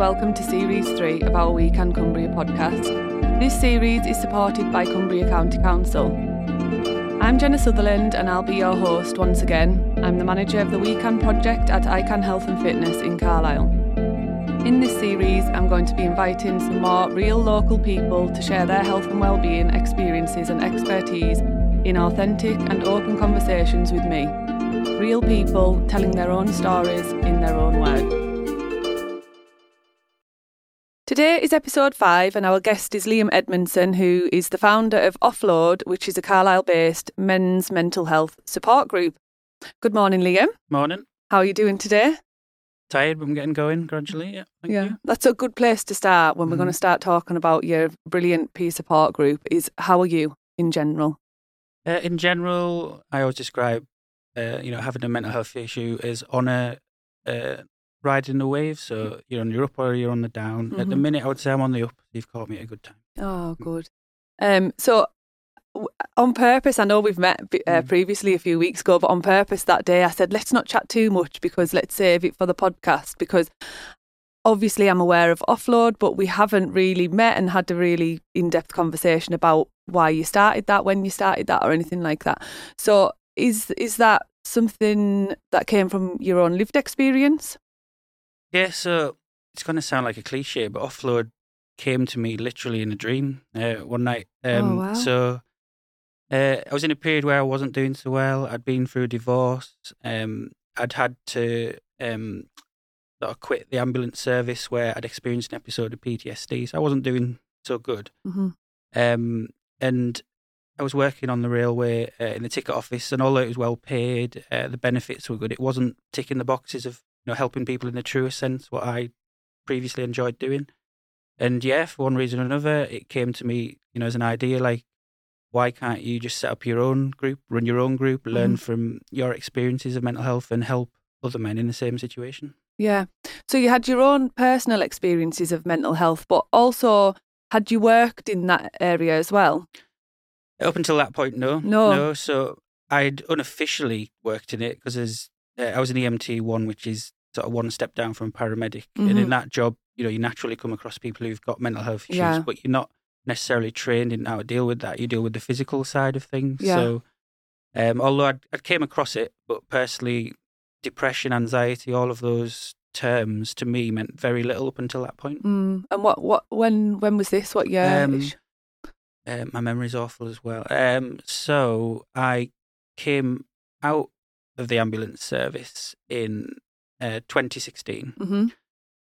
welcome to Series 3 of our We Can Cumbria podcast. This series is supported by Cumbria County Council. I'm Jenna Sutherland and I'll be your host once again. I'm the manager of the We Can project at ICANN Health and Fitness in Carlisle. In this series, I'm going to be inviting some more real local people to share their health and well-being experiences and expertise in authentic and open conversations with me. Real people telling their own stories in their own way. Today is episode five, and our guest is Liam Edmondson, who is the founder of Offload, which is a Carlisle based men's mental health support group. Good morning, Liam. Morning. How are you doing today? Tired, but I'm getting going gradually. Yeah, thank yeah, you. that's a good place to start when we're going to start talking about your brilliant peer support group. Is how are you in general? Uh, in general, I always describe, uh, you know, having a mental health issue is on a uh, riding the wave. So you're on your up or you're on the down. At the Mhm. minute, I would say I'm on the up. You've caught me at a good time. Oh, good. Um, so on purpose, I know we've met uh, Mm. previously a few weeks ago, but on purpose that day, I said let's not chat too much because let's save it for the podcast because. Obviously, I'm aware of offload, but we haven't really met and had a really in depth conversation about why you started that, when you started that, or anything like that. So, is is that something that came from your own lived experience? Yeah, so it's going to sound like a cliche, but offload came to me literally in a dream uh, one night. Um, wow. So uh, I was in a period where I wasn't doing so well. I'd been through a divorce. Um, I'd had to um, sort of quit the ambulance service where I'd experienced an episode of PTSD. So I wasn't doing so good. Mm-hmm. Um, and I was working on the railway uh, in the ticket office, and although it was well paid, uh, the benefits were good. It wasn't ticking the boxes of know helping people in the truest sense, what I previously enjoyed doing. And yeah, for one reason or another, it came to me, you know, as an idea like, why can't you just set up your own group, run your own group, learn mm-hmm. from your experiences of mental health, and help other men in the same situation? Yeah. So you had your own personal experiences of mental health, but also had you worked in that area as well? Up until that point, no, No. no. So I'd unofficially worked in it because as uh, I was an EMT one, which is sort of one step down from paramedic, and Mhm. in that job, you know, you naturally come across people who've got mental health issues, Yeah. but you're not necessarily trained in how to deal with that. You deal with the physical side of things. Yeah. So, um, although I'd, I came across it, but personally, depression, anxiety, all of those terms to me meant very little up until that point. Mm. And what, what, when, when was this? What year? Um, Uh, my memory's awful as well. Um, so I came out of the ambulance service in uh, 2016, hmm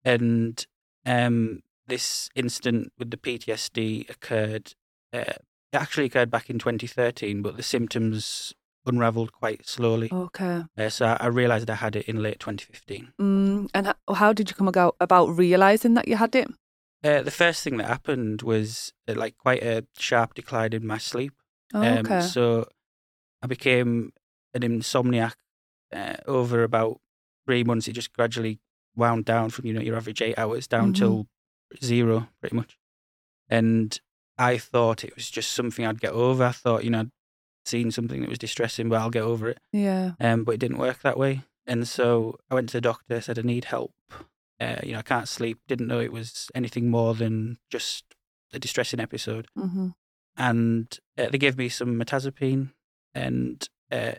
and um, this incident with the PTSD occurred. Uh, it actually occurred back in 2013, but the symptoms unravelled quite slowly. Okay. Uh, so I, I realised I had it in late 2015. Mm. And how, how did you come about, about realising that you had it? Uh, the first thing that happened was uh, like quite a sharp decline in my sleep. Oh, Um, okay. so I became an insomniac uh, over about three months. It just gradually wound down from you know your average eight hours down Mhm. till zero, pretty much. And I thought it was just something I'd get over. I thought you know I'd seen something that was distressing, but I'll get over it. yeah. Um, but it didn't work that way. And so I went to the doctor. Said I need help. Uh, you know I can't sleep. Didn't know it was anything more than just a distressing episode hmm and uh, they gave me some mirtazapine, and uh,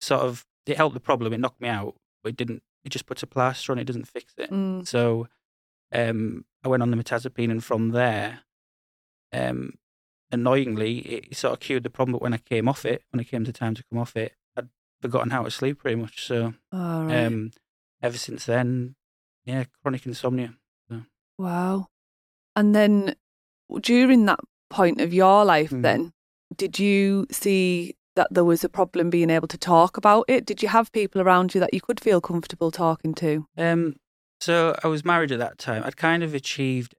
sort of it helped the problem. It knocked me out, but it didn't. It just puts a plaster on. It doesn't fix it. Mm. So um, I went on the mirtazapine, and from there, um, annoyingly, it sort of cured the problem. But when I came off it, when it came to time to come off it, I'd forgotten how to sleep pretty much. So All right. um, ever since then, yeah, chronic insomnia. wow. And then during that point of your life, Mhm. then, did you see that there was a problem being able to talk about it? Did you have people around you that you could feel comfortable talking to? Um, so I was married at that time. I'd kind of achieved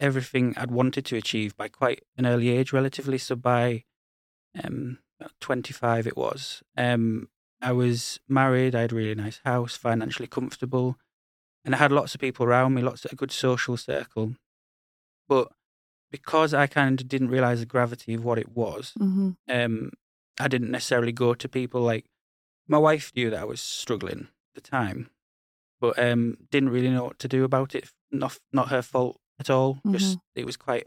everything I'd wanted to achieve by quite an early age, relatively. So by um, 25, it was. Um, I was married. I had a really nice house, financially comfortable, and I had lots of people around me, lots of a good social circle. But because I kind of didn't realize the gravity of what it was, Mm-hmm. um, I didn't necessarily go to people like my wife knew that I was struggling at the time, but um, didn't really know what to do about it not not her fault at all. Just it was quite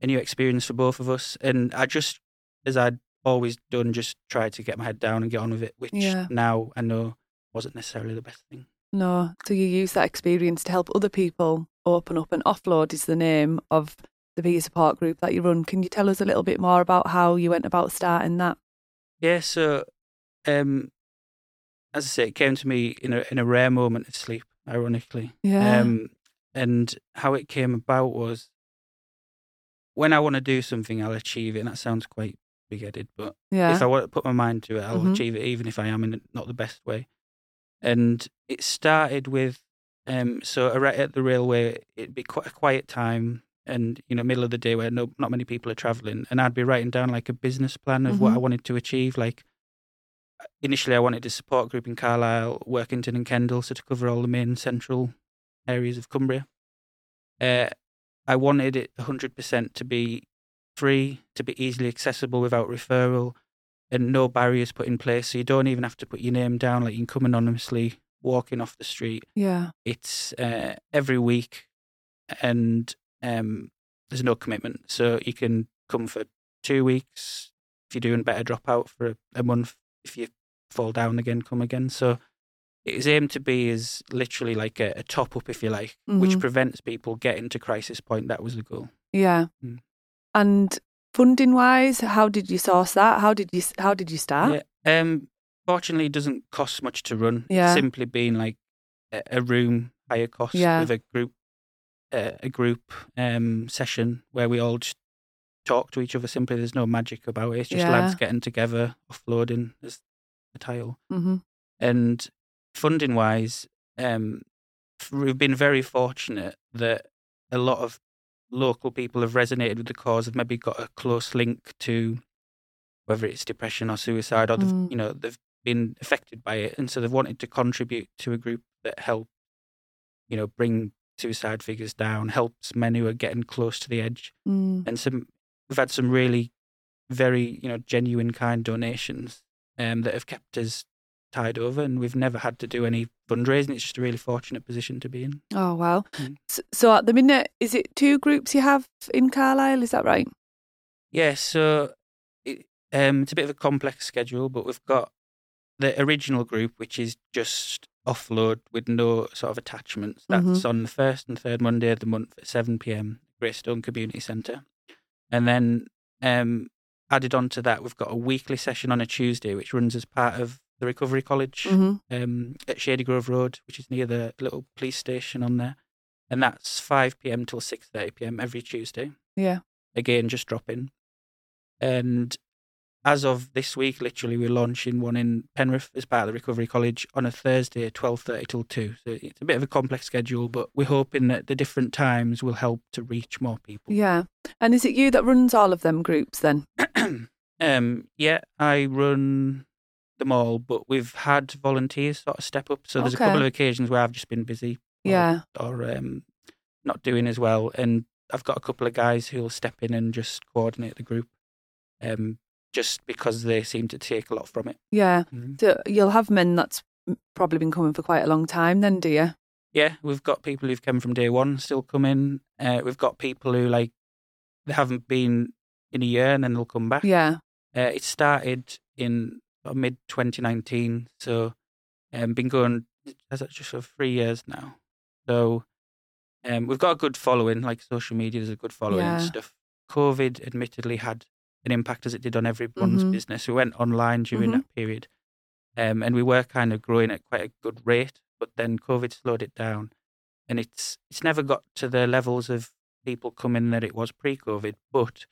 a new experience for both of us, and I just, as I'd always done, just tried to get my head down and get on with it, which Yeah. now I know wasn't necessarily the best thing. No. So you use that experience to help other people open up and offload is the name of the peer support group that you run. Can you tell us a little bit more about how you went about starting that? Yeah, so um, as I say, it came to me in a in a rare moment of sleep, ironically. Yeah. Um, and how it came about was when I want to do something, I'll achieve it. And that sounds quite big headed, but yeah. if I want to put my mind to it, I'll Mhm. achieve it, even if I am in not the best way. And it started with um, so right at the railway, it'd be quite a quiet time, and you know, middle of the day where no not many people are traveling, and I'd be writing down like a business plan of what I Mhm. wanted to achieve. Like initially, I wanted a support group in Carlisle, Workington, and Kendal, so to cover all the main central areas of Cumbria. Uh, I wanted it 100% to be free, to be easily accessible without referral, and no barriers put in place. So you don't even have to put your name down. Like you can come anonymously, walking off the street. yeah. It's uh, every week, and um, there's no commitment. So you can come for two weeks. If you're doing better, drop out for a, a month. If you fall down again, come again. So it is aimed to be as literally like a, a top up, if you like, which Mhm. prevents people getting to crisis point. That was the goal. Yeah. Mm. And funding wise, how did you source that? How did you how did you start? Yeah. Um. Fortunately, it doesn't cost much to run. Yeah. Simply being like a, a room higher cost Yeah. with a group, uh, a group um session where we all just talk to each other. Simply, there's no magic about it. It's just lads getting together, offloading as the title. Mm-hmm. And funding wise, um, we've been very fortunate that a lot of local people have resonated with the cause, have maybe got a close link to whether it's depression or suicide, or they've, Mm. you know they've been affected by it, and so they've wanted to contribute to a group that help, you know, bring suicide figures down, helps men who are getting close to the edge, Mm. and some we've had some really very you know genuine kind donations um, that have kept us tied over, and we've never had to do any fundraising. It's just a really fortunate position to be in. Oh wow. Mm. So, so at the minute, is it two groups you have in Carlisle? Is that right? Yeah, so it, um, it's a bit of a complex schedule, but we've got the original group, which is just offload with no sort of attachments. That's Mhm. on the first and third Monday of the month at 7 pm, Greystone Community Centre. And then um, added on to that, we've got a weekly session on a Tuesday, which runs as part of the Recovery College Mm-hmm. um, at Shady Grove Road, which is near the little police station on there. And that's 5 pm till 6.30 pm every Tuesday Yeah. again just drop in and as of this week literally we're launching one in penrith as part of the recovery college on a thursday 12.30 till 2 so it's a bit of a complex schedule but we're hoping that the different times will help to reach more people Yeah. And is it you that runs all of them groups then? um yeah i run them all but we've had volunteers sort of step up so there's a couple of occasions where i've just been busy or- Yeah. or um, not doing as well. And I've got a couple of guys who'll step in and just coordinate the group, um, just because they seem to take a lot from it. Yeah. Mhm. So you'll have men that's probably been coming for quite a long time then, do you? Yeah, we've got people who've come from day one still come in. Uh, we've got people who like they haven't been in a year and then they'll come back. Yeah. Uh, it started in mid 2019, so um, been going as just for three years now. So um, we've got a good following, like social media. There's a good following and stuff. COVID, admittedly, had an impact as it did on everyone's Mhm. business. We went online during Mhm. that period, um, and we were kind of growing at quite a good rate. But then COVID slowed it down, and it's it's never got to the levels of people coming that it was pre-COVID. But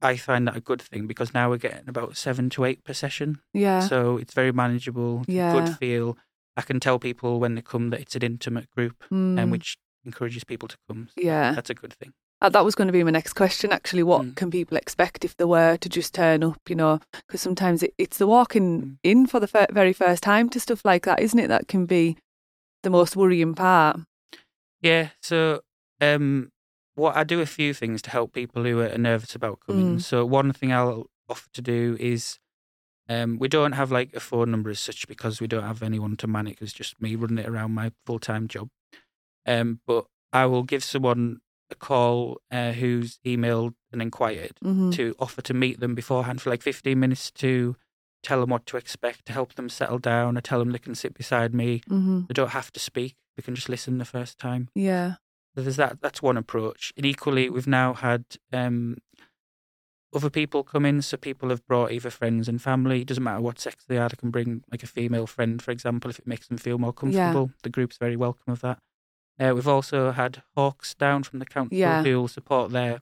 I find that a good thing because now we're getting about seven to eight per session. Yeah. So it's very manageable. Yeah. Good feel. I can tell people when they come that it's an intimate group Mm. and which encourages people to come. So yeah. That's a good thing. Uh, that was going to be my next question, actually. What Mm. can people expect if they were to just turn up, you know? Because sometimes it, it's the walking Mm. in for the fir- very first time to stuff like that, isn't it? That can be the most worrying part. Yeah. So um, what I do a few things to help people who are nervous about coming. Mm. So one thing I'll offer to do is um, we don't have like a phone number as such because we don't have anyone to manage. it. It's just me running it around my full time job. Um, but I will give someone a call uh, who's emailed and inquired hmm to offer to meet them beforehand for like 15 minutes to tell them what to expect, to help them settle down, or tell them they can sit beside me. hmm They don't have to speak. They can just listen the first time. Yeah. So there's that. That's one approach. And equally, we've now had um, other people come in. So people have brought either friends and family. It doesn't matter what sex they are. They can bring like a female friend, for example, if it makes them feel more comfortable. The group's very welcome of that. Uh, we've also had hawks down from the council Yeah. who will support their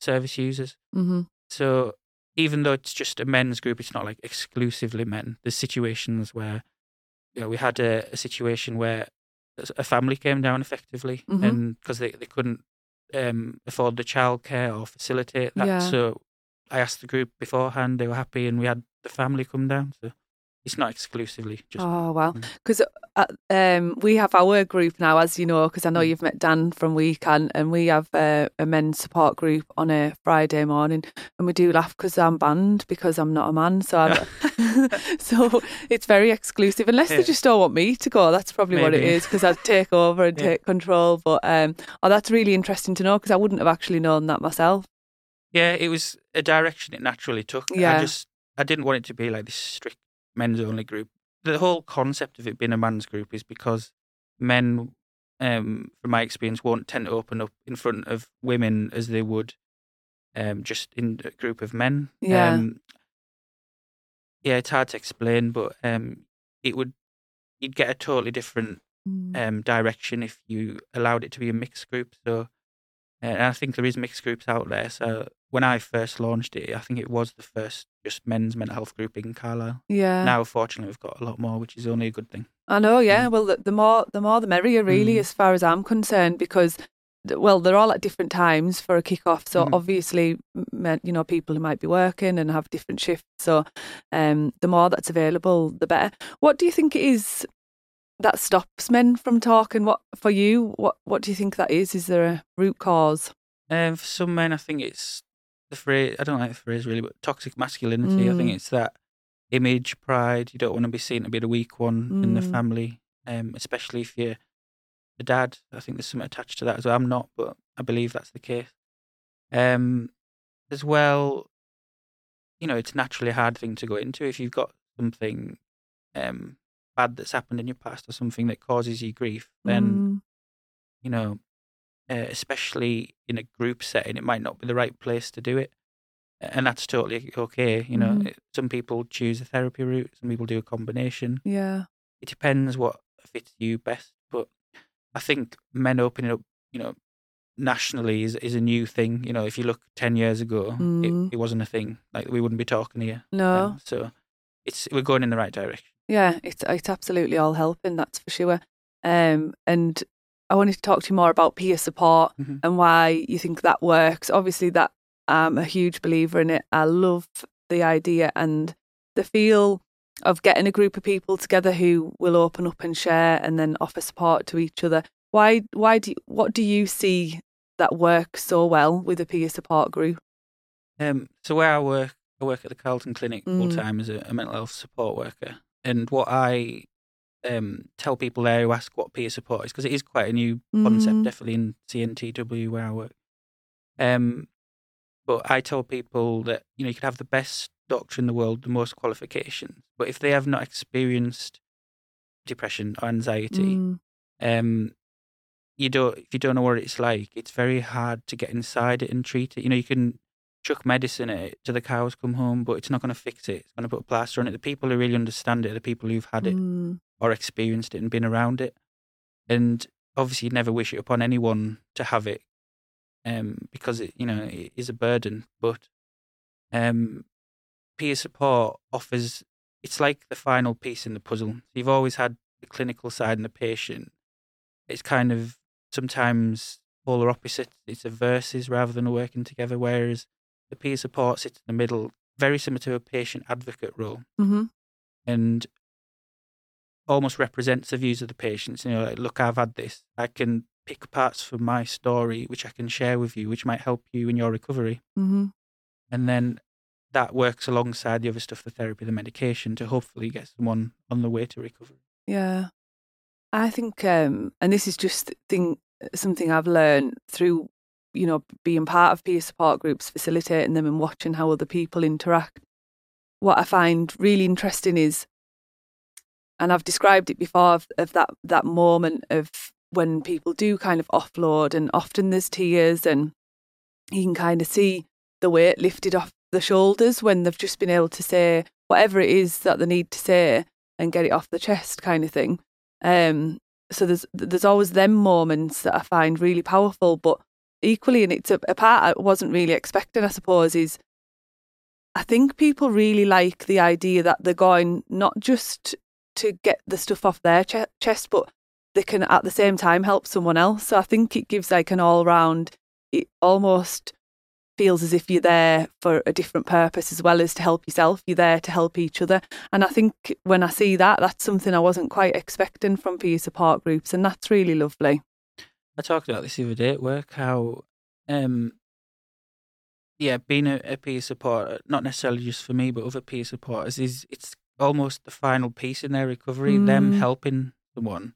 service users. hmm So even though it's just a men's group, it's not like exclusively men. There's situations where, you know, we had a, a situation where a family came down effectively, Mhm. and because they, they couldn't um, afford the childcare or facilitate that, Yeah. so I asked the group beforehand. They were happy, and we had the family come down. So it's not exclusively just. Oh wow! Mm. Because uh, um, we have our group now, as you know, because I know Mm. you've met Dan from We Can, and we have uh, a men's support group on a Friday morning, and we do laugh because I'm banned because I'm not a man, so I'm, so it's very exclusive. Unless they just don't want me to go, that's probably what it is because I'd take over and Yeah. take control. But um, oh, that's really interesting to know because I wouldn't have actually known that myself. Yeah, it was a direction it naturally took. Yeah. I just I didn't want it to be like this strict men's only group. The whole concept of it being a man's group is because men, um, from my experience, won't tend to open up in front of women as they would um, just in a group of men. Yeah. Um, yeah, it's hard to explain, but um, it would you'd get a totally different Mm. um, direction if you allowed it to be a mixed group. So, and I think there is mixed groups out there. So when I first launched it, I think it was the first just men's mental health group in Carlisle. Yeah. Now, fortunately, we've got a lot more, which is only a good thing. I know, yeah. Mm. Well, the, the more the more the merrier, really, Mm. as far as I'm concerned, because well, they're all at different times for a kick-off. So Mhm. obviously, you know, people who might be working and have different shifts. So um, the more that's available, the better. What do you think it is that stops men from talking? What for you? What What do you think that is? Is there a root cause? Um, for some men, I think it's the phrase. I don't like the phrase really, but toxic masculinity. I think Mm. it's that image, pride. You don't want to be seen to be the weak one in the Mm. family, um, especially if you're a dad. I think there's something attached to that as well. I'm not, but I believe that's the case. Um, as well, you know, it's naturally a hard thing to go into if you've got something um, bad that's happened in your past or something that causes you grief. Then Mm, you know, uh, especially in a group setting, it might not be the right place to do it. And that's totally okay. You know. It- some people choose a therapy route, some people do a combination. yeah. It depends what fits you best. But I think men opening up, you know, nationally is, is a new thing. You know, if you look 10 years ago, Mm. it, it wasn't a thing. Like, we wouldn't be talking here. No. Um, so it's we're going in the right direction. Yeah, it's it's absolutely all helping, that's for sure. Um, and I wanted to talk to you more about peer support Mhm. and why you think that works. Obviously, that I'm a huge believer in it. I love the idea and the feel of getting a group of people together who will open up and share and then offer support to each other. Why? Why do? You, what do you see that works so well with a peer support group? Um, so where I work, I work at the Carleton Clinic Mm. full time as a, a mental health support worker. And what I um, tell people there who ask what peer support is, because it is quite a new concept, Mm. definitely in CNTW where I work. Um, but I tell people that you know you could have the best doctor in the world, the most qualifications, but if they have not experienced depression or anxiety, Mm, um, you don't if you don't know what it's like, it's very hard to get inside it and treat it. You know, you can chuck medicine at it till the cows come home, but it's not going to fix it. It's going to put a plaster on it. The people who really understand it are the people who've had it mm, or experienced it and been around it. And obviously, you never wish it upon anyone to have it, um, because it you know it is a burden. But um, peer support offers it's like the final piece in the puzzle. You've always had the clinical side and the patient. It's kind of sometimes polar opposites. It's a versus rather than a working together. Whereas the peer support sits in the middle, very similar to a patient advocate role hmm and almost represents the views of the patients. You know, like, look, I've had this. I can pick parts from my story, which I can share with you, which might help you in your recovery. hmm And then that works alongside the other stuff, the therapy, the medication, to hopefully get someone on the way to recovery. Yeah. I think, um, and this is just thing something I've learned through, you know, being part of peer support groups, facilitating them and watching how other people interact. What I find really interesting is, and I've described it before, of, of that that moment of when people do kind of offload, and often there's tears, and you can kind of see the weight lifted off the shoulders when they've just been able to say whatever it is that they need to say and get it off the chest, kind of thing. Um, so there's there's always them moments that I find really powerful, but equally, and it's a, a part I wasn't really expecting, I suppose, is I think people really like the idea that they're going not just to get the stuff off their ch- chest, but they can at the same time help someone else. So I think it gives like an all round, it almost feels as if you're there for a different purpose as well as to help yourself. You're there to help each other. And I think when I see that, that's something I wasn't quite expecting from peer support groups. And that's really lovely. I talked about this the other day at work, how, um, yeah, being a, a peer support, not necessarily just for me, but other peer supporters, is it's almost the final piece in their recovery. Mm. Them helping someone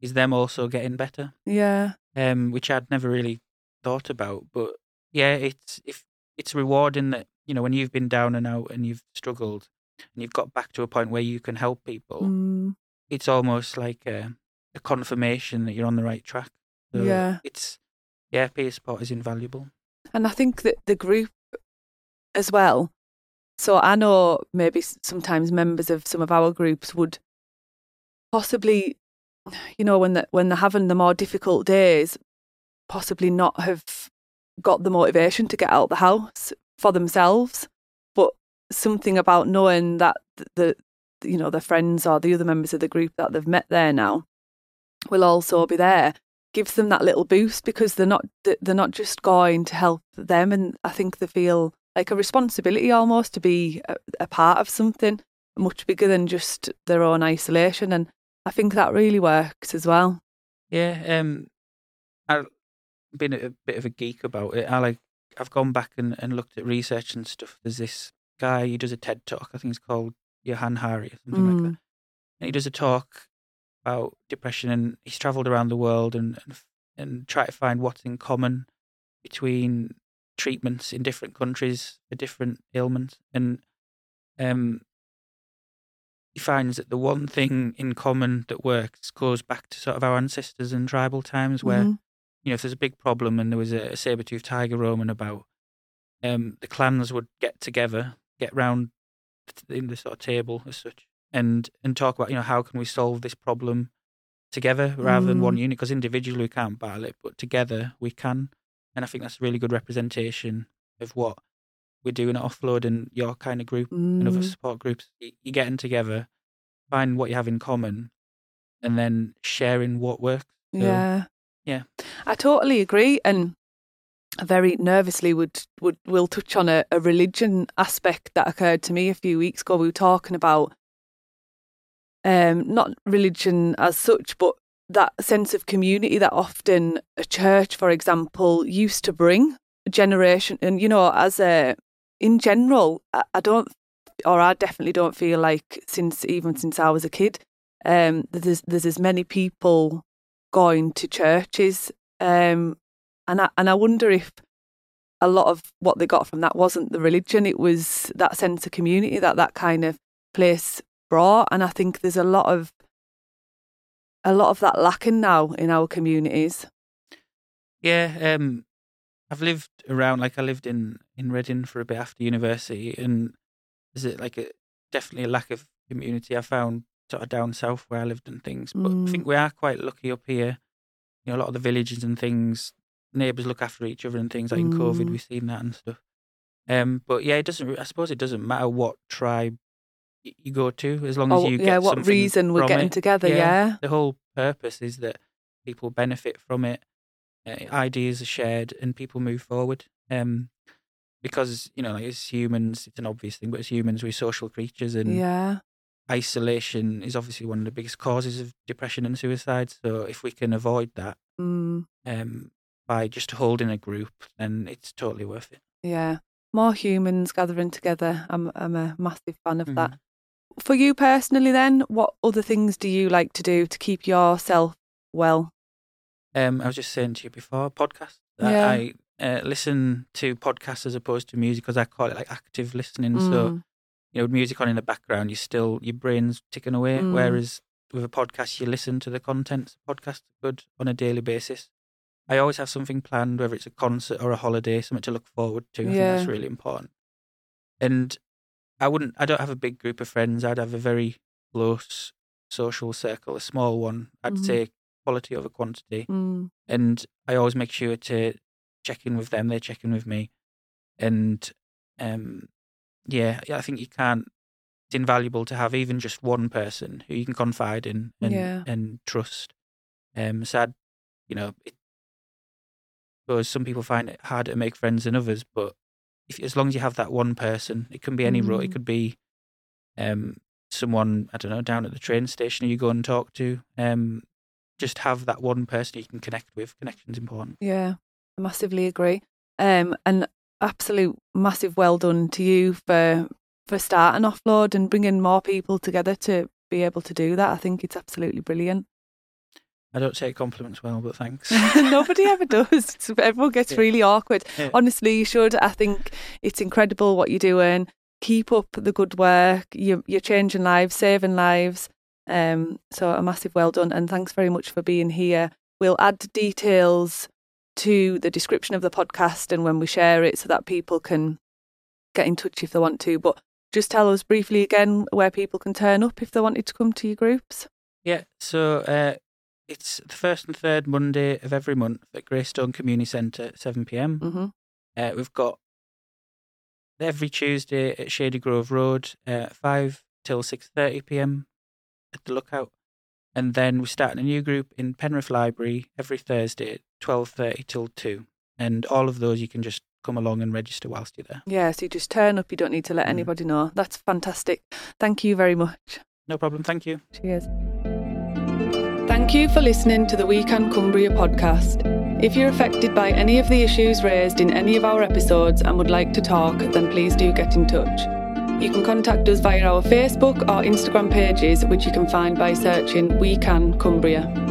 is them also getting better. Yeah. Um, which I'd never really thought about, but yeah, it's if it's rewarding that you know when you've been down and out and you've struggled and you've got back to a point where you can help people. Mm. It's almost like a, a, confirmation that you're on the right track. So yeah, it's yeah, peer support is invaluable. And I think that the group as well. So I know maybe sometimes members of some of our groups would possibly, you know, when the, when they're having the more difficult days, possibly not have got the motivation to get out of the house for themselves. But something about knowing that the, the you know the friends or the other members of the group that they've met there now will also be there gives them that little boost because they're not they're not just going to help them and I think they feel like a responsibility almost to be a, a part of something much bigger than just their own isolation and I think that really works as well. Yeah, um I've been a bit of a geek about it. I like I've gone back and, and looked at research and stuff. There's this guy he does a TED talk. I think it's called Johann Hari or something mm. like that. Mm. And he does a talk about depression, and he's travelled around the world and, and and try to find what's in common between treatments in different countries for different ailments. And um, he finds that the one thing in common that works goes back to sort of our ancestors and tribal times, where mm-hmm you know, if there's a big problem and there was a, a saber-toothed tiger roaming about, um, the clans would get together, get round in the sort of table as such, and and talk about you know how can we solve this problem together rather mm. than one mm. unit because individually we can't battle it, but together we can. And I think that's a really good representation of what we're doing at Offload and your kind of group mm. and other mm. support groups. You're getting together, find what you have in common, and then sharing what works. So, yeah. Yeah. I totally agree. And very nervously would, would will touch on a, a religion aspect that occurred to me a few weeks ago. We were talking about um, not religion as such, but that sense of community that often a church, for example, used to bring a generation. And, you know, as a, in general, I, I don't, or I definitely don't feel like since, even since I was a kid, um, there's, there's as many people going to churches. Um, and I, and I wonder if a lot of what they got from that wasn't the religion; it was that sense of community that that kind of place brought. And I think there's a lot of a lot of that lacking now in our communities. Yeah, um, I've lived around. Like I lived in in Reading for a bit after university, and is it like a definitely a lack of community? I found sort of down south where I lived and things. But mm. I think we are quite lucky up here. You know, a lot of the villages and things, neighbours look after each other and things. Like mm. in COVID, we've seen that and stuff. Um, but yeah, it doesn't. I suppose it doesn't matter what tribe you go to, as long as oh, you get yeah. What reason we're getting it. together? Yeah, yeah, the whole purpose is that people benefit from it. Uh, ideas are shared and people move forward. Um, because you know, like as humans, it's an obvious thing, but as humans, we're social creatures, and yeah, isolation is obviously one of the biggest causes of depression and suicide. So if we can avoid that mm. um, by just holding a group, then it's totally worth it. Yeah, more humans gathering together. I'm I'm a massive fan of mm. that. For you personally, then, what other things do you like to do to keep yourself well? Um, I was just saying to you before, podcasts. Yeah. I, uh, listen to podcasts as opposed to music because I call it like active listening. So Mm. you know, music on in the background, you still your brain's ticking away. Mm. Whereas with a podcast, you listen to the content. Podcasts good on a daily basis. I always have something planned, whether it's a concert or a holiday, something to look forward to. I think Yeah. that's really important. And I wouldn't. I don't have a big group of friends. I'd have a very close social circle, a small one. I'd Mhm. say quality over quantity Mm. and I always make sure to check in with them. They check in with me, and um, yeah, I think you can't. It's invaluable to have even just one person who you can confide in and Yeah. and trust. Um, sad, you know. It, because some people find it harder to make friends than others, but if as long as you have that one person, it can be any role. It Mm. could be um someone I don't know down at the train station you go and talk to. Um, just have that one person you can connect with. Connection's important. Yeah, I massively agree. Um, and absolute massive well done to you for for starting offload and bringing more people together to be able to do that. I think it's absolutely brilliant. I don't take compliments well, but thanks. Nobody ever does. It's- everyone gets Yeah. really awkward. Yeah. Honestly, you should. I think it's incredible what you're doing. Keep up the good work. You're, you're changing lives, saving lives. Um, so a massive well done, and thanks very much for being here. We'll add details to the description of the podcast and when we share it, so that people can get in touch if they want to. But just tell us briefly again where people can turn up if they wanted to come to your groups. yeah, so uh, it's the first and third Monday of every month at Greystone Community Centre at 7 pm. hmm Uh, we've got every Tuesday at Shady Grove Road, uh, 5 till 6.30 pm at the Lookout. And then we're starting a new group in Penrith Library every Thursday at 12.30 till 2. And all of those you can just come along and register whilst you're there. Yeah, so you just turn up. You don't need to let Mm. anybody know. That's fantastic. Thank you very much. No problem, thank you. Cheers. Thank you for listening to the We Can Cumbria podcast. If you're affected by any of the issues raised in any of our episodes and would like to talk, then please do get in touch. You can contact us via our Facebook or Instagram pages, which you can find by searching We Can Cumbria.